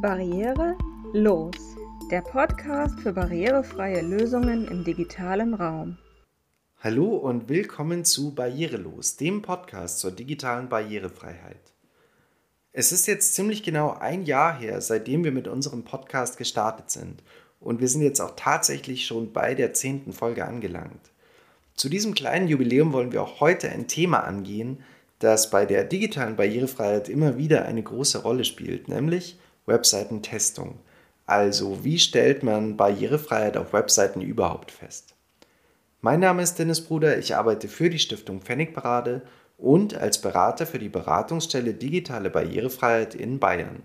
Barriere los, der Podcast für barrierefreie Lösungen im digitalen Raum. Hallo und willkommen zu Barrierelos, dem Podcast zur digitalen Barrierefreiheit. Es ist jetzt ziemlich genau ein Jahr her, seitdem wir mit unserem Podcast gestartet sind und wir sind jetzt auch tatsächlich schon bei der zehnten Folge angelangt. Zu diesem kleinen Jubiläum wollen wir auch heute ein Thema angehen, das bei der digitalen Barrierefreiheit immer wieder eine große Rolle spielt, nämlich Webseitentestung. Also wie stellt man Barrierefreiheit auf Webseiten überhaupt fest? Mein Name ist Dennis Bruder, ich arbeite für die Stiftung Pfennigparade und als Berater für die Beratungsstelle Digitale Barrierefreiheit in Bayern.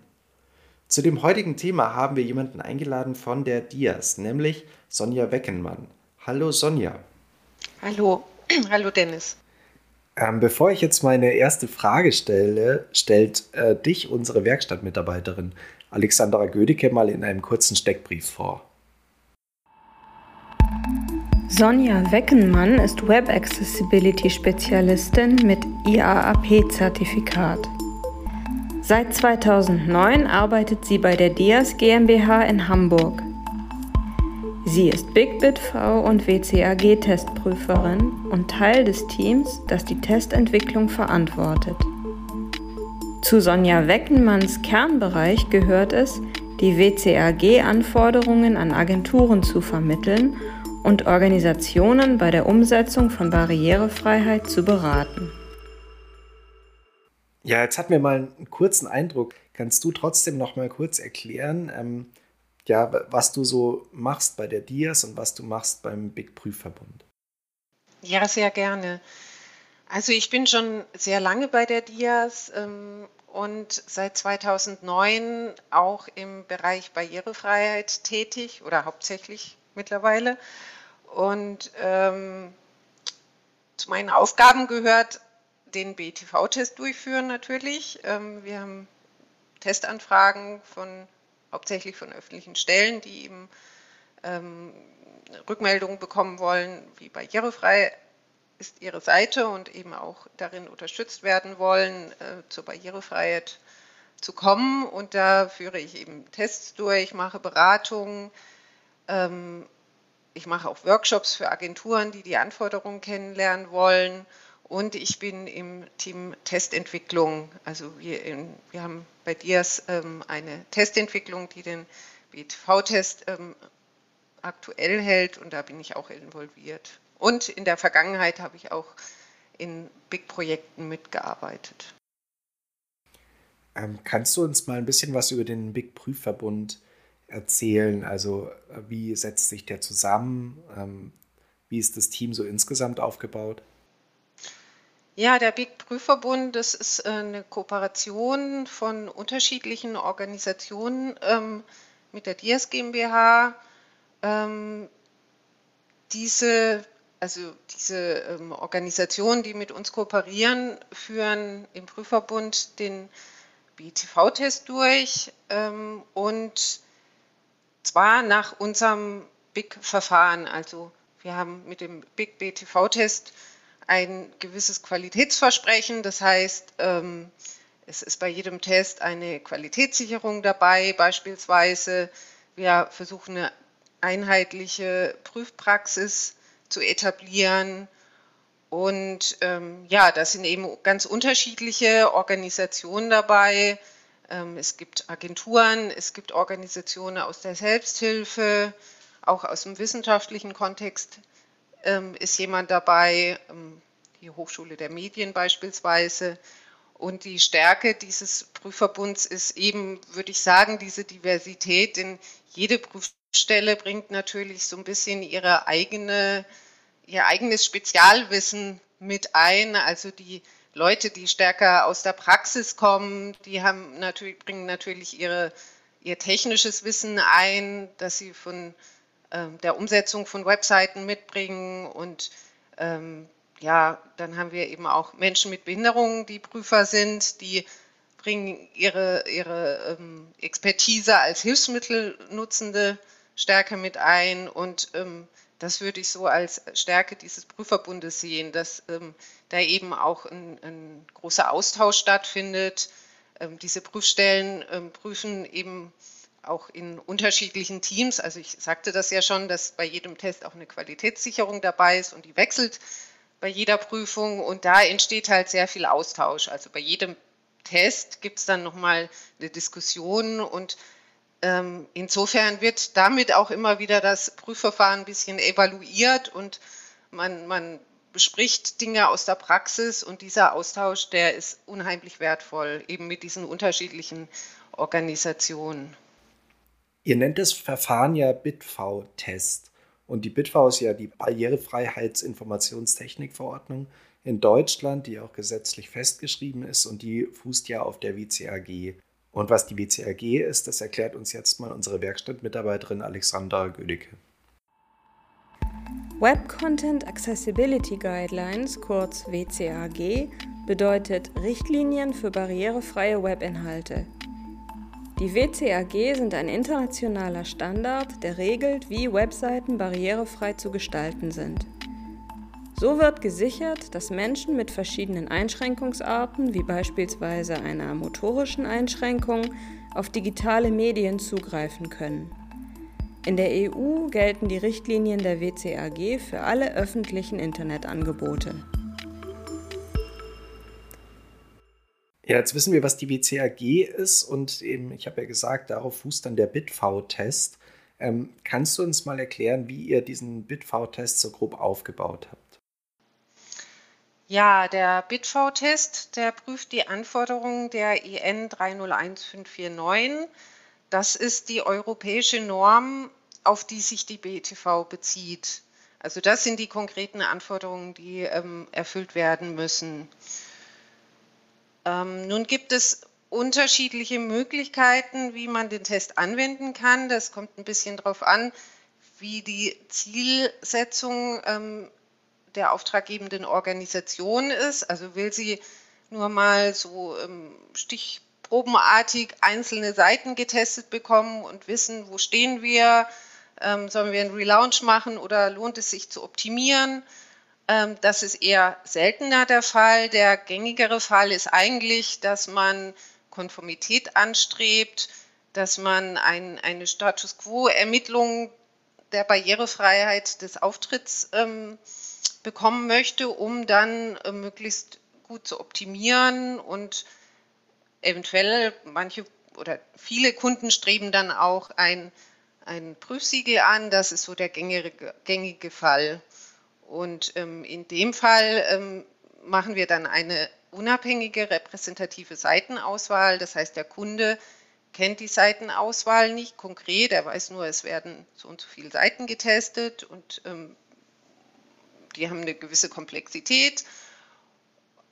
Zu dem heutigen Thema haben wir jemanden eingeladen von der DIAS, nämlich Sonja Weckenmann. Hallo Sonja. Hallo, hallo Dennis. Ähm, bevor ich jetzt meine erste Frage stelle, stellt äh, dich unsere Werkstattmitarbeiterin Alexandra Gödicke mal in einem kurzen Steckbrief vor. Sonja Weckenmann ist Web Accessibility Spezialistin mit IAAP-Zertifikat. Seit 2009 arbeitet sie bei der DIAS GmbH in Hamburg. Sie ist BigBitV und WCAG-Testprüferin und Teil des Teams, das die Testentwicklung verantwortet. Zu Sonja Weckenmanns Kernbereich gehört es, die WCAG-Anforderungen an Agenturen zu vermitteln und Organisationen bei der Umsetzung von Barrierefreiheit zu beraten. Ja, jetzt hatten wir mal einen kurzen Eindruck. Kannst du trotzdem noch mal kurz erklären, ähm, ja, was du so machst bei der DIAS und was du machst beim Big Prüfverbund. Ja, sehr gerne. Also ich bin schon sehr lange bei der DIAS ähm, und seit 2009 auch im Bereich Barrierefreiheit tätig oder hauptsächlich mittlerweile. Und ähm, zu meinen Aufgaben gehört den BTV-Test durchführen natürlich. Ähm, wir haben Testanfragen von hauptsächlich von öffentlichen Stellen, die eben ähm, Rückmeldungen bekommen wollen, wie barrierefrei ist ihre Seite und eben auch darin unterstützt werden wollen, äh, zur Barrierefreiheit zu kommen. Und da führe ich eben Tests durch, mache Beratungen. Ähm, ich mache auch Workshops für Agenturen, die die Anforderungen kennenlernen wollen und ich bin im Team Testentwicklung. Also wir, in, wir haben bei DIAS ähm, eine Testentwicklung, die den BTV-Test ähm, aktuell hält und da bin ich auch involviert. Und in der Vergangenheit habe ich auch in Big-Projekten mitgearbeitet. Ähm, kannst du uns mal ein bisschen was über den Big-Prüfverbund erzählen? Also wie setzt sich der zusammen? Ähm, wie ist das Team so insgesamt aufgebaut? Ja, der Big Prüfverbund, das ist äh, eine Kooperation von unterschiedlichen Organisationen ähm, mit der DIAS GmbH. Ähm, diese, also diese ähm, Organisationen, die mit uns kooperieren, führen im Prüfverbund den BTV-Test durch ähm, und zwar nach unserem BIG-Verfahren. Also wir haben mit dem BIG BTV-Test ein gewisses Qualitätsversprechen. Das heißt, ähm, es ist bei jedem Test eine Qualitätssicherung dabei. Beispielsweise, wir versuchen eine einheitliche Prüfpraxis zu etablieren. Und ähm, ja, da sind eben ganz unterschiedliche Organisationen dabei. Ähm, es gibt Agenturen, es gibt Organisationen aus der Selbsthilfe, auch aus dem wissenschaftlichen Kontext ist jemand dabei, ähm, die Hochschule der Medien beispielsweise. Und die Stärke dieses Prüfverbunds ist eben, würde ich sagen, diese Diversität, denn jede Prüfstelle bringt natürlich so ein bisschen ihre eigene, ihr eigenes Spezialwissen mit ein. Also die Leute, die stärker aus der Praxis kommen, die haben natürlich, bringen natürlich ihre, ihr technisches Wissen ein, dass sie von ähm, der Umsetzung von Webseiten mitbringen. Und ähm, ja, dann haben wir eben auch Menschen mit Behinderungen, die Prüfer sind, die bringen ihre, ihre ähm, Expertise als Hilfsmittelnutzende Stärke mit ein. Und ähm, das würde ich so als Stärke dieses Prüferbundes sehen, dass ähm, da eben auch ein, ein, großer Austausch stattfindet, ähm, diese Prüfstellen ähm, prüfen eben auch in unterschiedlichen Teams. Also ich sagte das ja schon, dass bei jedem Test auch eine Qualitätssicherung dabei ist und die wechselt bei jeder Prüfung und da entsteht halt sehr viel Austausch. Also bei jedem Test gibt es dann nochmal eine Diskussion und ähm, insofern wird damit auch immer wieder das Prüfverfahren ein bisschen evaluiert und man, man bespricht Dinge aus der Praxis und dieser Austausch, der ist unheimlich wertvoll, eben mit diesen unterschiedlichen Organisationen. Ihr nennt das Verfahren ja BitV-Test. Und die BitV ist ja die Barrierefreiheitsinformationstechnikverordnung in Deutschland, die auch gesetzlich festgeschrieben ist und die fußt ja auf der WCAG. Und was die WCAG ist, das erklärt uns jetzt mal unsere Werkstattmitarbeiterin Alexandra Gödicke. Web Content Accessibility Guidelines, kurz WCAG, bedeutet Richtlinien für barrierefreie Webinhalte. Die WCAG sind ein internationaler Standard, der regelt, wie Webseiten barrierefrei zu gestalten sind. So wird gesichert, dass Menschen mit verschiedenen Einschränkungsarten, wie beispielsweise einer motorischen Einschränkung, auf digitale Medien zugreifen können. In der EU gelten die Richtlinien der WCAG für alle öffentlichen Internetangebote. Ja, jetzt wissen wir, was die WCAG ist und eben, ich habe ja gesagt, darauf fußt dann der BitV-Test. Ähm, kannst du uns mal erklären, wie ihr diesen BitV-Test so grob aufgebaut habt? Ja, der BitV-Test, der prüft die Anforderungen der EN 301549 das ist die europäische Norm, auf die sich die BTV bezieht. Also das sind die konkreten Anforderungen, die ähm, erfüllt werden müssen. Ähm, nun gibt es unterschiedliche Möglichkeiten, wie man den Test anwenden kann. Das kommt ein bisschen darauf an, wie die Zielsetzung ähm, der auftraggebenden Organisation ist. Also will sie nur mal so ähm, Stich probenartig einzelne Seiten getestet bekommen und wissen, wo stehen wir, ähm, sollen wir einen Relaunch machen oder lohnt es sich zu optimieren. Ähm, das ist eher seltener der Fall. Der gängigere Fall ist eigentlich, dass man Konformität anstrebt, dass man ein, eine Status quo-Ermittlung der Barrierefreiheit des Auftritts ähm, bekommen möchte, um dann äh, möglichst gut zu optimieren und eventuell manche oder viele Kunden streben dann auch ein, ein Prüfsiegel an. Das ist so der gängige, gängige Fall. Und ähm, in dem Fall ähm, machen wir dann eine unabhängige repräsentative Seitenauswahl. Das heißt, der Kunde kennt die Seitenauswahl nicht konkret. Er weiß nur, es werden so und so viele Seiten getestet und ähm, die haben eine gewisse Komplexität.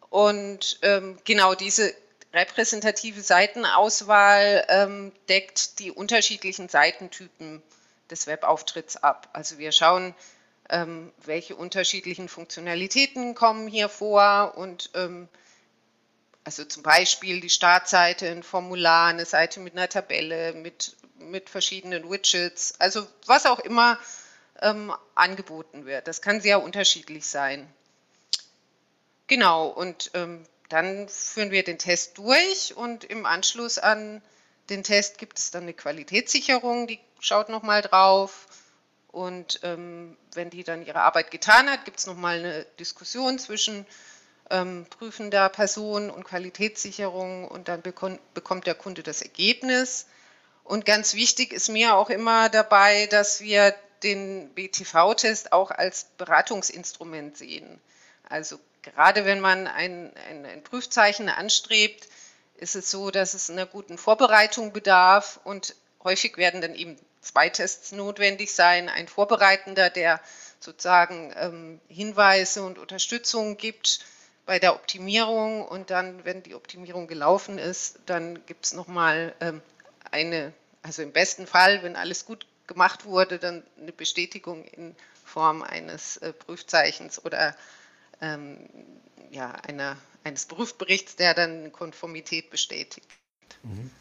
Und ähm, genau diese repräsentative Seitenauswahl ähm, deckt die unterschiedlichen Seitentypen des Webauftritts ab. Also wir schauen, ähm, welche unterschiedlichen Funktionalitäten kommen hier vor und ähm, also zum Beispiel die Startseite, ein Formular, eine Seite mit einer Tabelle, mit, mit verschiedenen Widgets, also was auch immer ähm, angeboten wird. Das kann sehr unterschiedlich sein. Genau, und ähm, dann führen wir den Test durch und im Anschluss an den Test gibt es dann eine Qualitätssicherung, die schaut nochmal drauf. Und ähm, wenn die dann ihre Arbeit getan hat, gibt es nochmal eine Diskussion zwischen ähm, prüfender Person und Qualitätssicherung und dann bekommt, bekommt der Kunde das Ergebnis. Und ganz wichtig ist mir auch immer dabei, dass wir den BTV-Test auch als Beratungsinstrument sehen. Also gerade wenn man ein, ein, ein, Prüfzeichen anstrebt, ist es so, dass es einer guten Vorbereitung bedarf und häufig werden dann eben zwei Tests notwendig sein. Ein vorbereitender, der sozusagen ähm, Hinweise und Unterstützung gibt bei der Optimierung und dann, wenn die Optimierung gelaufen ist, dann gibt es nochmal ähm, eine, also im besten Fall, wenn alles gut gemacht wurde, dann eine Bestätigung in Form eines äh, Prüfzeichens oder ähm, ja, einer, eines Berufsberichts, der dann Konformität bestätigt. Mhm.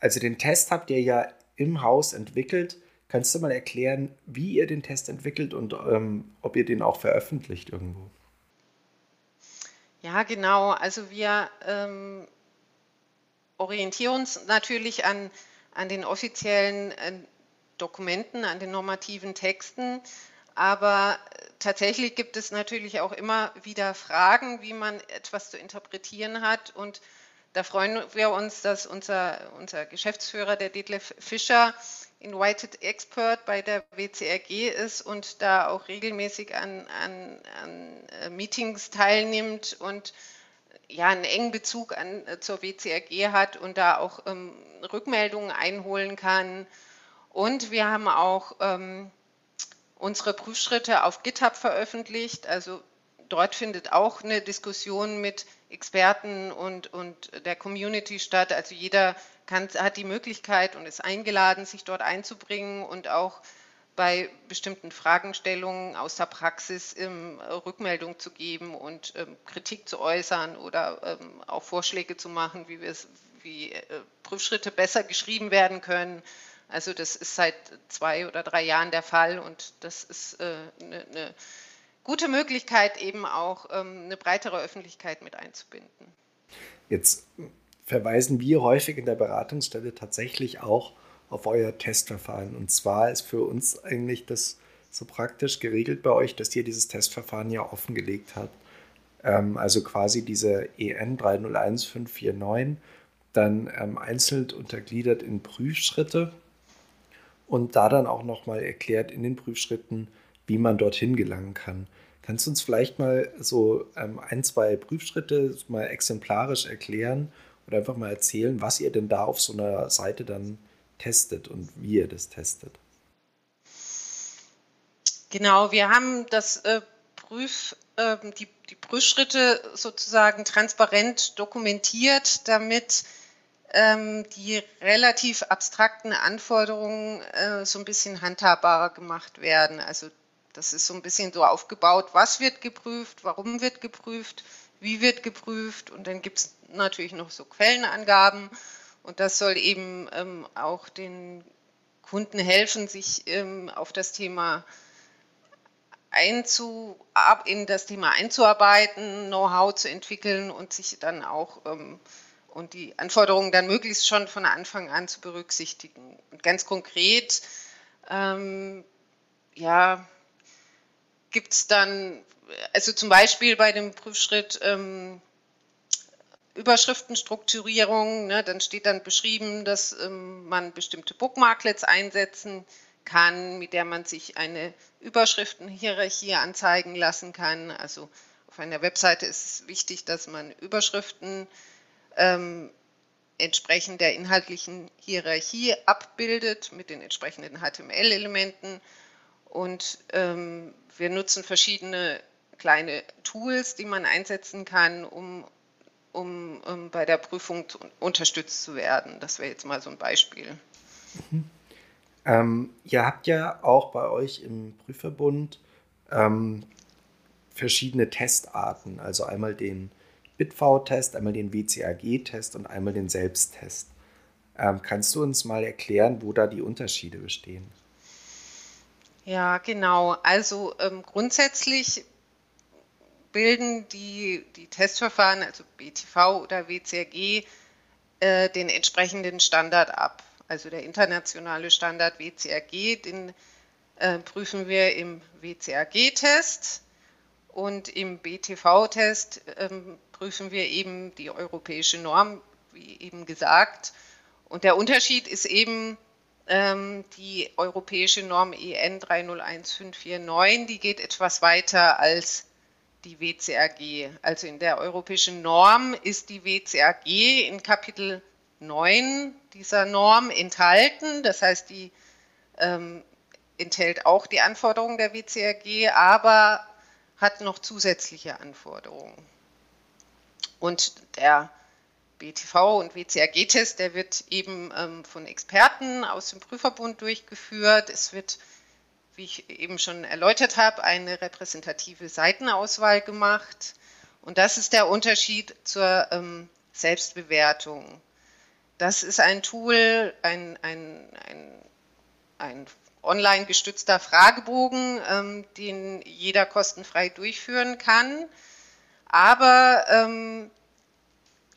Also den Test habt ihr ja im Haus entwickelt. Kannst du mal erklären, wie ihr den Test entwickelt und ähm, ob ihr den auch veröffentlicht irgendwo? Ja, genau. Also wir ähm, orientieren uns natürlich an, an den offiziellen äh, Dokumenten, an den normativen Texten. Aber tatsächlich gibt es natürlich auch immer wieder Fragen, wie man etwas zu interpretieren hat. Und da freuen wir uns, dass unser, unser Geschäftsführer, der Detlef Fischer, Invited Expert bei der WCRG ist und da auch regelmäßig an, an, an äh, Meetings teilnimmt und ja einen engen Bezug an, äh, zur WCRG hat und da auch ähm, Rückmeldungen einholen kann. Und wir haben auch ähm, unsere Prüfschritte auf GitHub veröffentlicht. Also dort findet auch eine Diskussion mit Experten und, und der Community statt. Also jeder kann, hat die Möglichkeit und ist eingeladen, sich dort einzubringen und auch bei bestimmten Fragestellungen aus der Praxis ähm, Rückmeldung zu geben und ähm, Kritik zu äußern oder ähm, auch Vorschläge zu machen, wie, wie äh, Prüfschritte besser geschrieben werden können. Also das ist seit zwei oder drei Jahren der Fall und das ist eine äh, ne, ne gute Möglichkeit, eben auch ähm, eine breitere Öffentlichkeit mit einzubinden. Jetzt verweisen wir häufig in der Beratungsstelle tatsächlich auch auf euer Testverfahren. Und zwar ist für uns eigentlich das so praktisch geregelt bei euch, dass ihr dieses Testverfahren ja offengelegt habt. Ähm, also quasi diese EN 301549 dann ähm, einzeln untergliedert in Prüfschritte und da dann auch nochmal erklärt in den Prüfschritten, wie man dorthin gelangen kann. Kannst du uns vielleicht mal so ähm, ein, zwei Prüfschritte mal exemplarisch erklären oder einfach mal erzählen, was ihr denn da auf so einer Seite dann testet und wie ihr das testet? Genau, wir haben das äh, Prüf, äh, die, die Prüfschritte sozusagen transparent dokumentiert, damit ähm, die relativ abstrakten Anforderungen äh, so ein bisschen handhabbarer gemacht werden. Also das ist so ein bisschen so aufgebaut, was wird geprüft, warum wird geprüft, wie wird geprüft und dann gibt es natürlich noch so Quellenangaben und das soll eben ähm, auch den Kunden helfen, sich ähm, auf das Thema einzu, in das Thema einzuarbeiten, Know-how zu entwickeln und sich dann auch ähm, und die Anforderungen dann möglichst schon von Anfang an zu berücksichtigen. Und ganz konkret, ähm, ja, gibt es dann, also zum Beispiel bei dem Prüfschritt ähm, Überschriftenstrukturierung, ne, dann steht dann beschrieben, dass ähm, man bestimmte Bookmarklets einsetzen kann, mit der man sich eine Überschriftenhierarchie anzeigen lassen kann. Also auf einer Webseite ist es wichtig, dass man Überschriften ähm, entsprechend der inhaltlichen Hierarchie abbildet mit den entsprechenden HTML-Elementen. Und ähm, wir nutzen verschiedene kleine Tools, die man einsetzen kann, um, um, um bei der Prüfung zu, unterstützt zu werden. Das wäre jetzt mal so ein Beispiel. Mhm. Ähm, ihr habt ja auch bei euch im Prüfverbund ähm, verschiedene Testarten, also einmal den BitV-Test, einmal den WCAG-Test und einmal den Selbsttest. Ähm, kannst du uns mal erklären, wo da die Unterschiede bestehen? Ja, genau. Also ähm, grundsätzlich bilden die, die Testverfahren, also BTV oder WCAG, äh, den entsprechenden Standard ab. Also der internationale Standard WCAG, den äh, prüfen wir im WCAG-Test und im BTV-Test ähm, prüfen wir eben die europäische Norm, wie eben gesagt. Und der Unterschied ist eben die europäische Norm EN 301549, die geht etwas weiter als die WCAG. Also in der europäischen Norm ist die WCAG in Kapitel 9 dieser Norm enthalten. Das heißt, die ähm, enthält auch die Anforderungen der WCAG, aber hat noch zusätzliche Anforderungen. Und der BTV- und WCAG-Test, der wird eben ähm, von Experten aus dem Prüferbund durchgeführt. Es wird, wie ich eben schon erläutert habe, eine repräsentative Seitenauswahl gemacht. Und das ist der Unterschied zur ähm, Selbstbewertung. Das ist ein Tool, ein, ein, ein, ein online gestützter Fragebogen, ähm, den jeder kostenfrei durchführen kann. Aber ähm,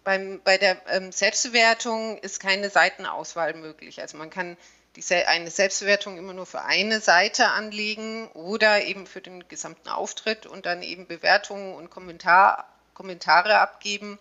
beim, bei der ähm, Selbstbewertung ist keine Seitenauswahl möglich. Also man kann die, eine Selbstbewertung immer nur für eine Seite anlegen oder eben für den gesamten Auftritt und dann eben Bewertungen und Kommentar, Kommentare abgeben.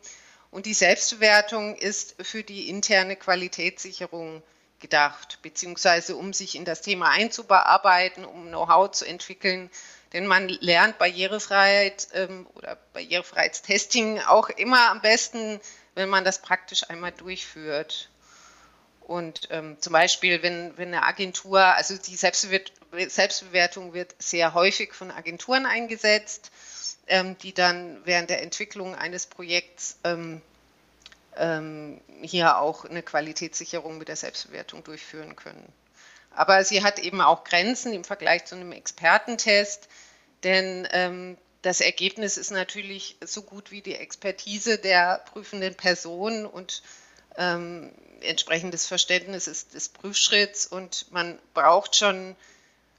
Und die Selbstbewertung ist für die interne Qualitätssicherung gedacht, beziehungsweise um sich in das Thema einzubearbeiten, um Know-how zu entwickeln. Denn man lernt Barrierefreiheit ähm, oder Barrierefreiheitstesting auch immer am besten, wenn man das praktisch einmal durchführt. Und ähm, zum Beispiel, wenn, wenn eine Agentur, also die Selbstbewertung wird sehr häufig von Agenturen eingesetzt ähm, die dann während der Entwicklung eines Projekts ähm, ähm, hier auch eine Qualitätssicherung mit der Selbstbewertung durchführen können. Aber sie hat eben auch Grenzen im Vergleich zu einem Expertentest, denn ähm, das Ergebnis ist natürlich so gut wie die Expertise der prüfenden Person und ähm, entsprechendes Verständnis ist des Prüfschritts und man braucht schon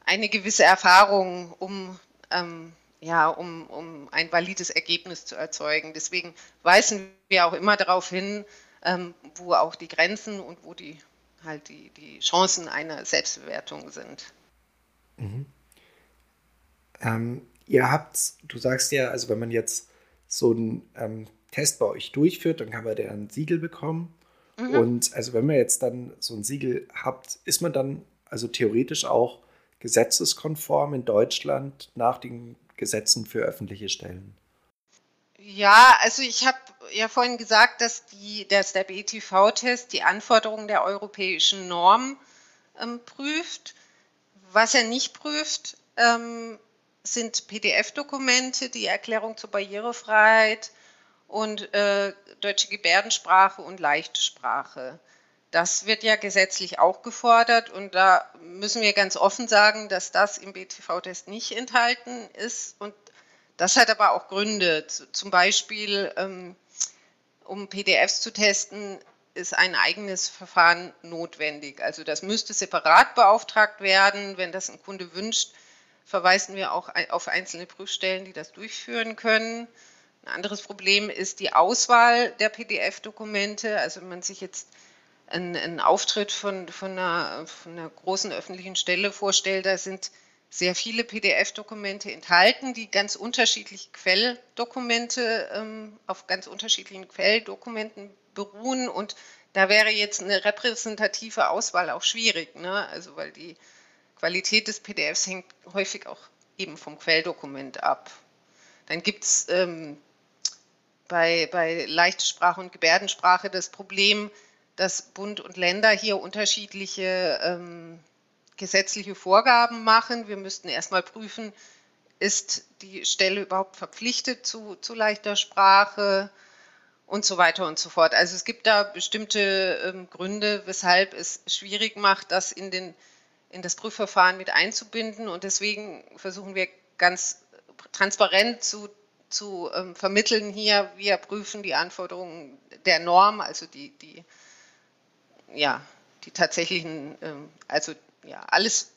eine gewisse Erfahrung, um ähm, ja, um, um ein valides Ergebnis zu erzeugen. Deswegen weisen wir auch immer darauf hin, ähm, wo auch die Grenzen und wo die halt die, die Chancen einer Selbstbewertung sind. Mhm. Ähm, ihr habt, du sagst ja, also wenn man jetzt so einen ähm, Test bei euch durchführt, dann kann man der ein Siegel bekommen. Mhm. Und also wenn man jetzt dann so ein Siegel habt, ist man dann also theoretisch auch gesetzeskonform in Deutschland nach den Gesetzen für öffentliche Stellen? Ja, also ich habe ja vorhin gesagt, dass, die, dass der BTV-Test die Anforderungen der europäischen Norm ähm, prüft. Was er nicht prüft, ähm, sind PDF-Dokumente, die Erklärung zur Barrierefreiheit und äh, deutsche Gebärdensprache und leichte Sprache. Das wird ja gesetzlich auch gefordert und da müssen wir ganz offen sagen, dass das im BTV-Test nicht enthalten ist und das hat aber auch Gründe. Zum Beispiel, ähm, um PDFs zu testen, ist ein eigenes Verfahren notwendig. Also das müsste separat beauftragt werden. Wenn das ein Kunde wünscht, verweisen wir auch auf einzelne Prüfstellen, die das durchführen können. Ein anderes Problem ist die Auswahl der PDF-Dokumente. Also wenn man sich jetzt einen, einen Auftritt von, von, einer, von einer großen öffentlichen Stelle vorstelle, da sind sehr viele PDF-Dokumente enthalten, die ganz unterschiedliche Quelldokumente ähm, auf ganz unterschiedlichen Quelldokumenten beruhen und da wäre jetzt eine repräsentative Auswahl auch schwierig, ne? also weil die Qualität des PDFs hängt häufig auch eben vom Quelldokument ab. Dann gibt es ähm, bei, bei Leichtsprache und Gebärdensprache das Problem, dass Bund und Länder hier unterschiedliche ähm, gesetzliche Vorgaben machen. Wir müssten erstmal prüfen, ist die Stelle überhaupt verpflichtet zu, zu leichter Sprache und so weiter und so fort. Also es gibt da bestimmte ähm, Gründe, weshalb es schwierig macht, das in, den, in das Prüfverfahren mit einzubinden. Und deswegen versuchen wir ganz transparent zu, zu ähm, vermitteln hier, wir prüfen die Anforderungen der Norm, also die, die ja, die tatsächlichen, ähm, also ja, alles,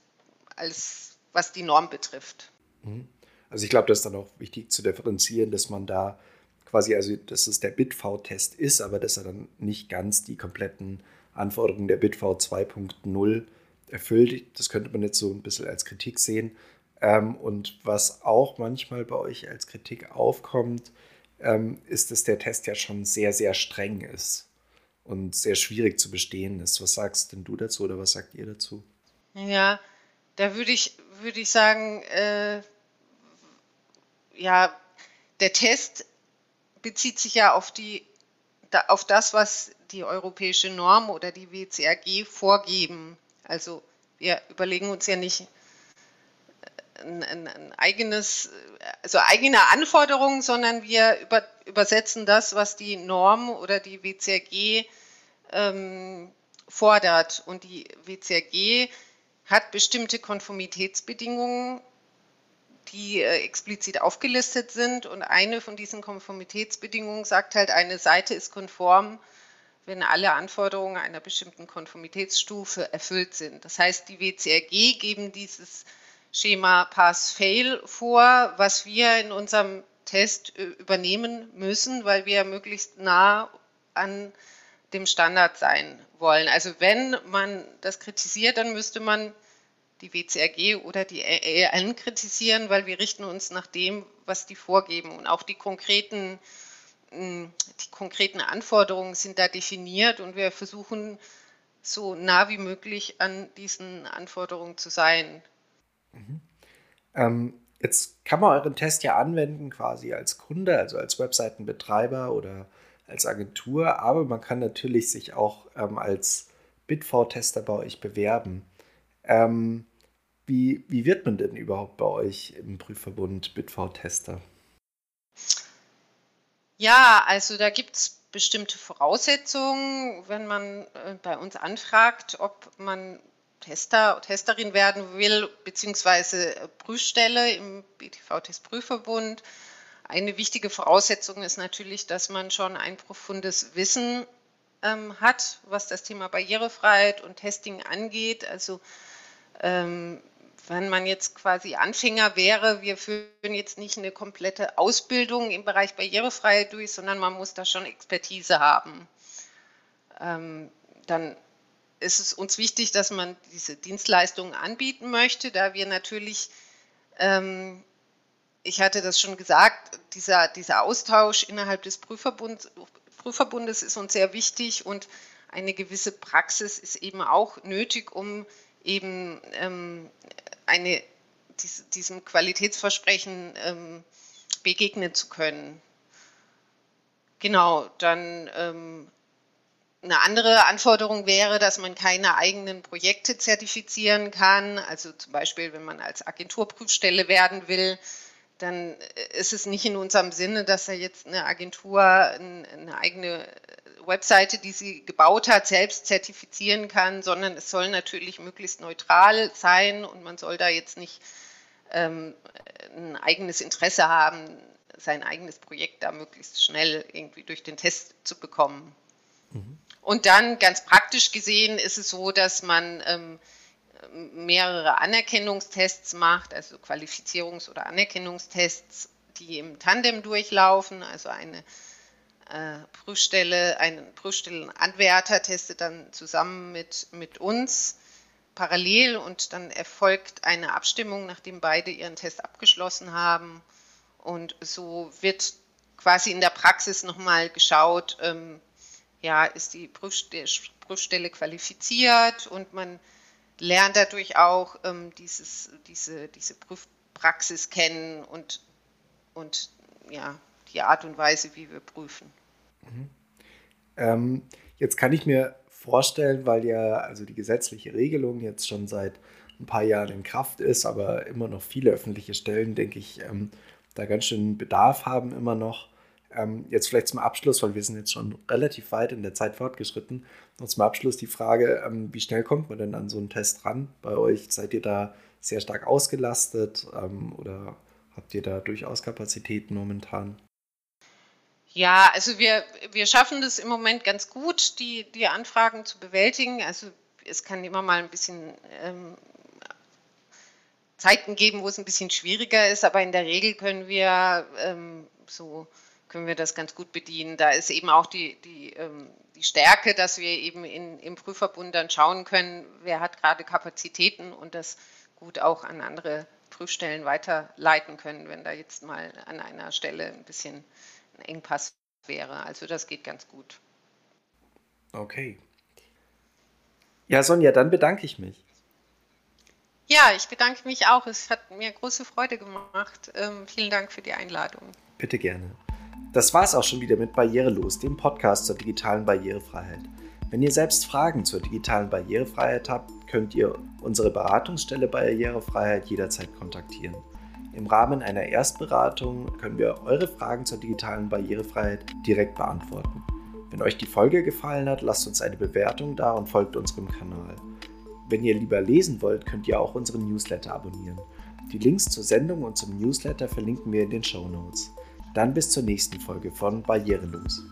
alles, was die Norm betrifft. Mhm. Also ich glaube, das ist dann auch wichtig zu differenzieren, dass man da quasi, also dass es der BitV-Test ist, aber dass er dann nicht ganz die kompletten Anforderungen der BitV 2.0 erfüllt. Das könnte man jetzt so ein bisschen als Kritik sehen. Ähm, und was auch manchmal bei euch als Kritik aufkommt, ähm, ist, dass der Test ja schon sehr, sehr streng ist und sehr schwierig zu bestehen ist. Was sagst denn du dazu oder was sagt ihr dazu? Ja, da würde ich, würde ich sagen, äh, ja, der Test bezieht sich ja auf, die, auf das, was die europäische Norm oder die WCAG vorgeben. Also wir überlegen uns ja nicht ein, ein, ein eigenes, also eigene Anforderungen, sondern wir über, übersetzen das, was die Norm oder die WCAG ähm, fordert. Und die WCAG hat bestimmte Konformitätsbedingungen, die äh, explizit aufgelistet sind. Und eine von diesen Konformitätsbedingungen sagt halt, eine Seite ist konform, wenn alle Anforderungen einer bestimmten Konformitätsstufe erfüllt sind. Das heißt, die WCRG geben dieses Schema Pass-Fail vor, was wir in unserem Test äh, übernehmen müssen, weil wir möglichst nah an dem Standard sein wollen. Also wenn man das kritisiert, dann müsste man die WCRG oder die ELN kritisieren, weil wir richten uns nach dem, was die vorgeben. Und auch die konkreten, hm, die konkreten Anforderungen sind da definiert und wir versuchen so nah wie möglich an diesen Anforderungen zu sein. Mhm. Ähm, jetzt kann man euren Test ja anwenden quasi als Kunde, also als Webseitenbetreiber oder als Agentur, aber man kann natürlich sich auch ähm, als Bitv-Tester bei euch bewerben. Ähm, wie, wie wird man denn überhaupt bei euch im Prüfverbund Bitv-Tester? Ja, also da gibt es bestimmte Voraussetzungen, wenn man äh, bei uns anfragt, ob man Tester, Testerin werden will, beziehungsweise Prüfstelle im BTV-Testprüfverbund. Eine wichtige Voraussetzung ist natürlich, dass man schon ein profundes Wissen ähm, hat, was das Thema Barrierefreiheit und Testing angeht. Also ähm, wenn man jetzt quasi Anfänger wäre, wir führen jetzt nicht eine komplette Ausbildung im Bereich Barrierefreiheit durch, sondern man muss da schon Expertise haben. Ähm, dann ist es uns wichtig, dass man diese Dienstleistungen anbieten möchte, da wir natürlich, ähm, ich hatte das schon gesagt, dieser, dieser Austausch innerhalb des Prüfverbunds, Prüfverbundes ist uns sehr wichtig und eine gewisse Praxis ist eben auch nötig, um eben ähm, eine, dies, diesem Qualitätsversprechen ähm, begegnen zu können. Genau, dann ähm, eine andere Anforderung wäre, dass man keine eigenen Projekte zertifizieren kann. Also zum Beispiel, wenn man als Agenturprüfstelle werden will, dann ist es nicht in unserem Sinne, dass da jetzt eine Agentur eine eigene Webseite, die sie gebaut hat, selbst zertifizieren kann, sondern es soll natürlich möglichst neutral sein und man soll da jetzt nicht ähm, ein eigenes Interesse haben, sein eigenes Projekt da möglichst schnell irgendwie durch den Test zu bekommen. Mhm. Und dann ganz praktisch gesehen ist es so, dass man ähm, mehrere Anerkennungstests macht, also Qualifizierungs- oder Anerkennungstests, die im Tandem durchlaufen, also eine Prüfstelle, ein Prüfstellenanwärter testet dann zusammen mit, mit uns parallel und dann erfolgt eine Abstimmung, nachdem beide ihren Test abgeschlossen haben. Und so wird quasi in der Praxis nochmal geschaut, ähm, ja, ist die Prüfstelle, Prüfstelle qualifiziert und man lernt dadurch auch ähm, dieses, diese, diese Prüfpraxis kennen und, und ja, die Art und Weise, wie wir prüfen. Ähm, jetzt kann ich mir vorstellen, weil ja also die gesetzliche Regelung jetzt schon seit ein paar Jahren in Kraft ist, aber immer noch viele öffentliche Stellen, denke ich, ähm, da ganz schön Bedarf haben immer noch. Ähm, jetzt vielleicht zum Abschluss, weil wir sind jetzt schon relativ weit in der Zeit fortgeschritten. Noch zum Abschluss die Frage, ähm, wie schnell kommt man denn an so einen Test ran? Bei euch seid ihr da sehr stark ausgelastet ähm, oder habt ihr da durchaus Kapazitäten momentan? Ja, also wir, wir schaffen das im Moment ganz gut, die, die Anfragen zu bewältigen. Also es kann immer mal ein bisschen ähm, Zeiten geben, wo es ein bisschen schwieriger ist, aber in der Regel können wir ähm, so können wir das ganz gut bedienen. Da ist eben auch die, die, ähm, die Stärke, dass wir eben in, im Prüfverbund dann schauen können, wer hat gerade Kapazitäten und das gut auch an andere Prüfstellen weiterleiten können, wenn da jetzt mal an einer Stelle ein bisschen Engpass wäre. Also das geht ganz gut. Okay. Ja, Sonja, dann bedanke ich mich. Ja, ich bedanke mich auch. Es hat mir große Freude gemacht. Ähm, vielen Dank für die Einladung. Bitte gerne. Das war es auch schon wieder mit Barrierelos, dem Podcast zur digitalen Barrierefreiheit. Wenn ihr selbst Fragen zur digitalen Barrierefreiheit habt, könnt ihr unsere Beratungsstelle Barrierefreiheit jederzeit kontaktieren. Im Rahmen einer Erstberatung können wir eure Fragen zur digitalen Barrierefreiheit direkt beantworten. Wenn euch die Folge gefallen hat, lasst uns eine Bewertung da und folgt unserem Kanal. Wenn ihr lieber lesen wollt, könnt ihr auch unseren Newsletter abonnieren. Die Links zur Sendung und zum Newsletter verlinken wir in den Show Notes. Dann bis zur nächsten Folge von Barrierelos.